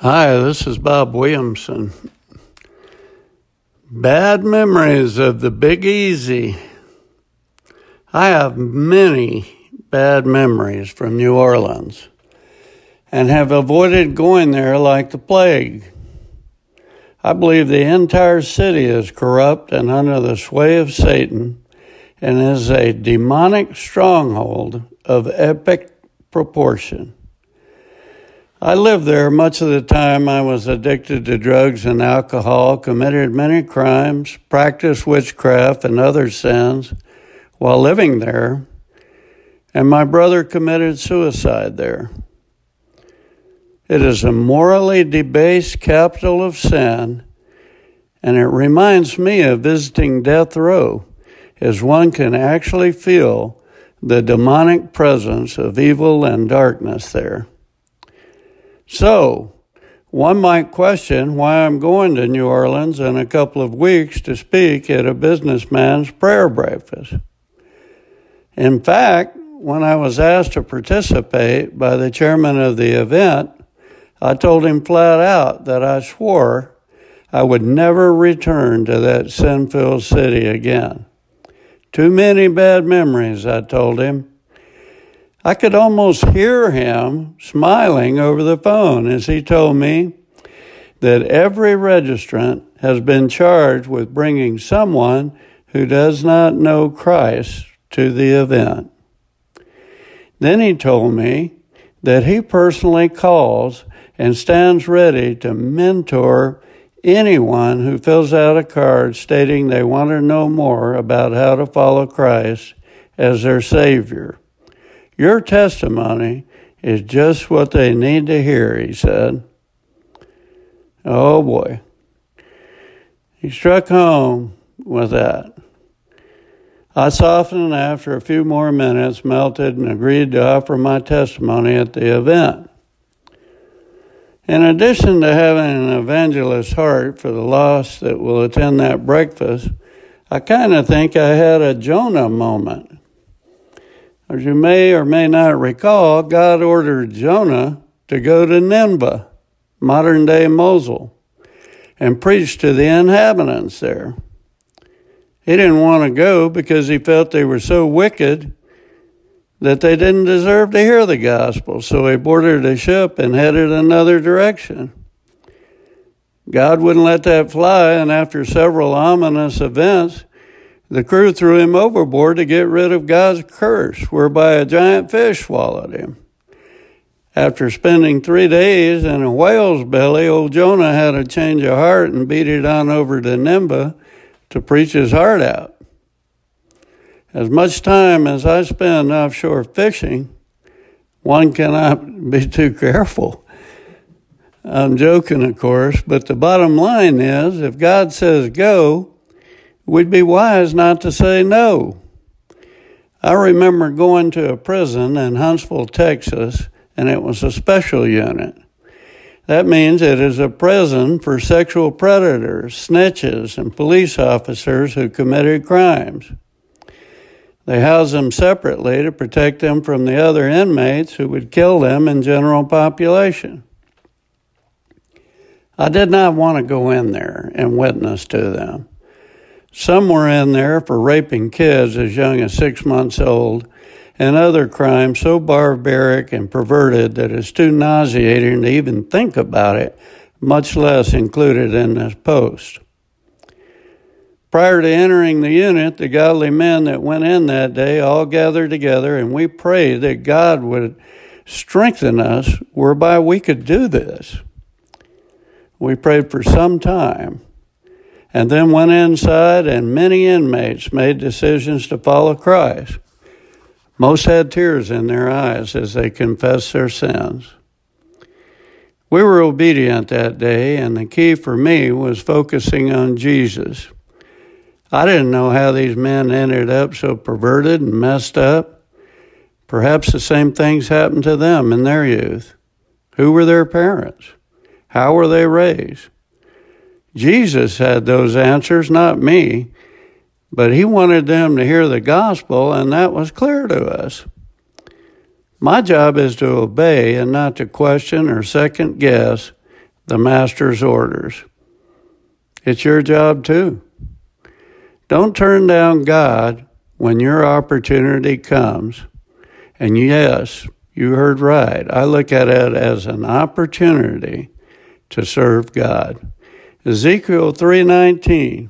Hi, this is Bob Williamson. Bad memories of the Big Easy. I have many bad memories from New Orleans and have avoided going there like the plague. I believe the entire city is corrupt and under the sway of Satan and is a demonic stronghold of epic proportion. I lived there much of the time I was addicted to drugs and alcohol, committed many crimes, practiced witchcraft and other sins while living there, and my brother committed suicide there. It is a morally debased capital of sin, and it reminds me of visiting death row, as one can actually feel the demonic presence of evil and darkness there. So, one might question why I'm going to New Orleans in a couple of weeks to speak at a businessman's prayer breakfast. In fact, when I was asked to participate by the chairman of the event, I told him flat out that I swore I would never return to that sin filled city again. Too many bad memories, I told him. I could almost hear him smiling over the phone as he told me that every registrant has been charged with bringing someone who does not know Christ to the event. Then he told me that he personally calls and stands ready to mentor anyone who fills out a card stating they want to know more about how to follow Christ as their Savior. Your testimony is just what they need to hear, he said. Oh boy. He struck home with that. I softened after a few more minutes, melted, and agreed to offer my testimony at the event. In addition to having an evangelist's heart for the lost that will attend that breakfast, I kind of think I had a Jonah moment. As you may or may not recall, God ordered Jonah to go to Nineveh, modern day Mosul, and preach to the inhabitants there. He didn't want to go because he felt they were so wicked that they didn't deserve to hear the gospel, so he boarded a ship and headed another direction. God wouldn't let that fly, and after several ominous events, the crew threw him overboard to get rid of God's curse, whereby a giant fish swallowed him. After spending three days in a whale's belly, old Jonah had a change of heart and beat it on over to Nineveh to preach his heart out. As much time as I spend offshore fishing, one cannot be too careful. I'm joking, of course, but the bottom line is if God says go, we'd be wise not to say no. I remember going to a prison in Huntsville, Texas, and it was a special unit. That means it is a prison for sexual predators, snitches, and police officers who committed crimes. They house them separately to protect them from the other inmates who would kill them in general population. I did not want to go in there and witness to them. Some were in there for raping kids as young as six months old and other crimes so barbaric and perverted that it's too nauseating to even think about it, much less included in this post. Prior to entering the unit, the godly men that went in that day all gathered together and we prayed that God would strengthen us whereby we could do this. We prayed for some time and then went inside, and many inmates made decisions to follow Christ. Most had tears in their eyes as they confessed their sins. We were obedient that day, and the key for me was focusing on Jesus. I didn't know how these men ended up so perverted and messed up. Perhaps the same things happened to them in their youth. Who were their parents? How were they raised? Jesus had those answers, not me. But he wanted them to hear the gospel, and that was clear to us. My job is to obey and not to question or second guess the master's orders. It's your job too. Don't turn down God when your opportunity comes. And yes, you heard right. I look at it as an opportunity to serve God. Ezekiel 3:19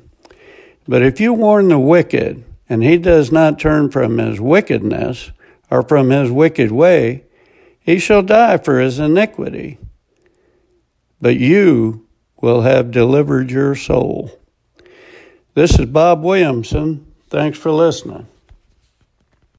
But if you warn the wicked and he does not turn from his wickedness or from his wicked way, he shall die for his iniquity. But you will have delivered your soul. This is Bob Williamson. Thanks for listening.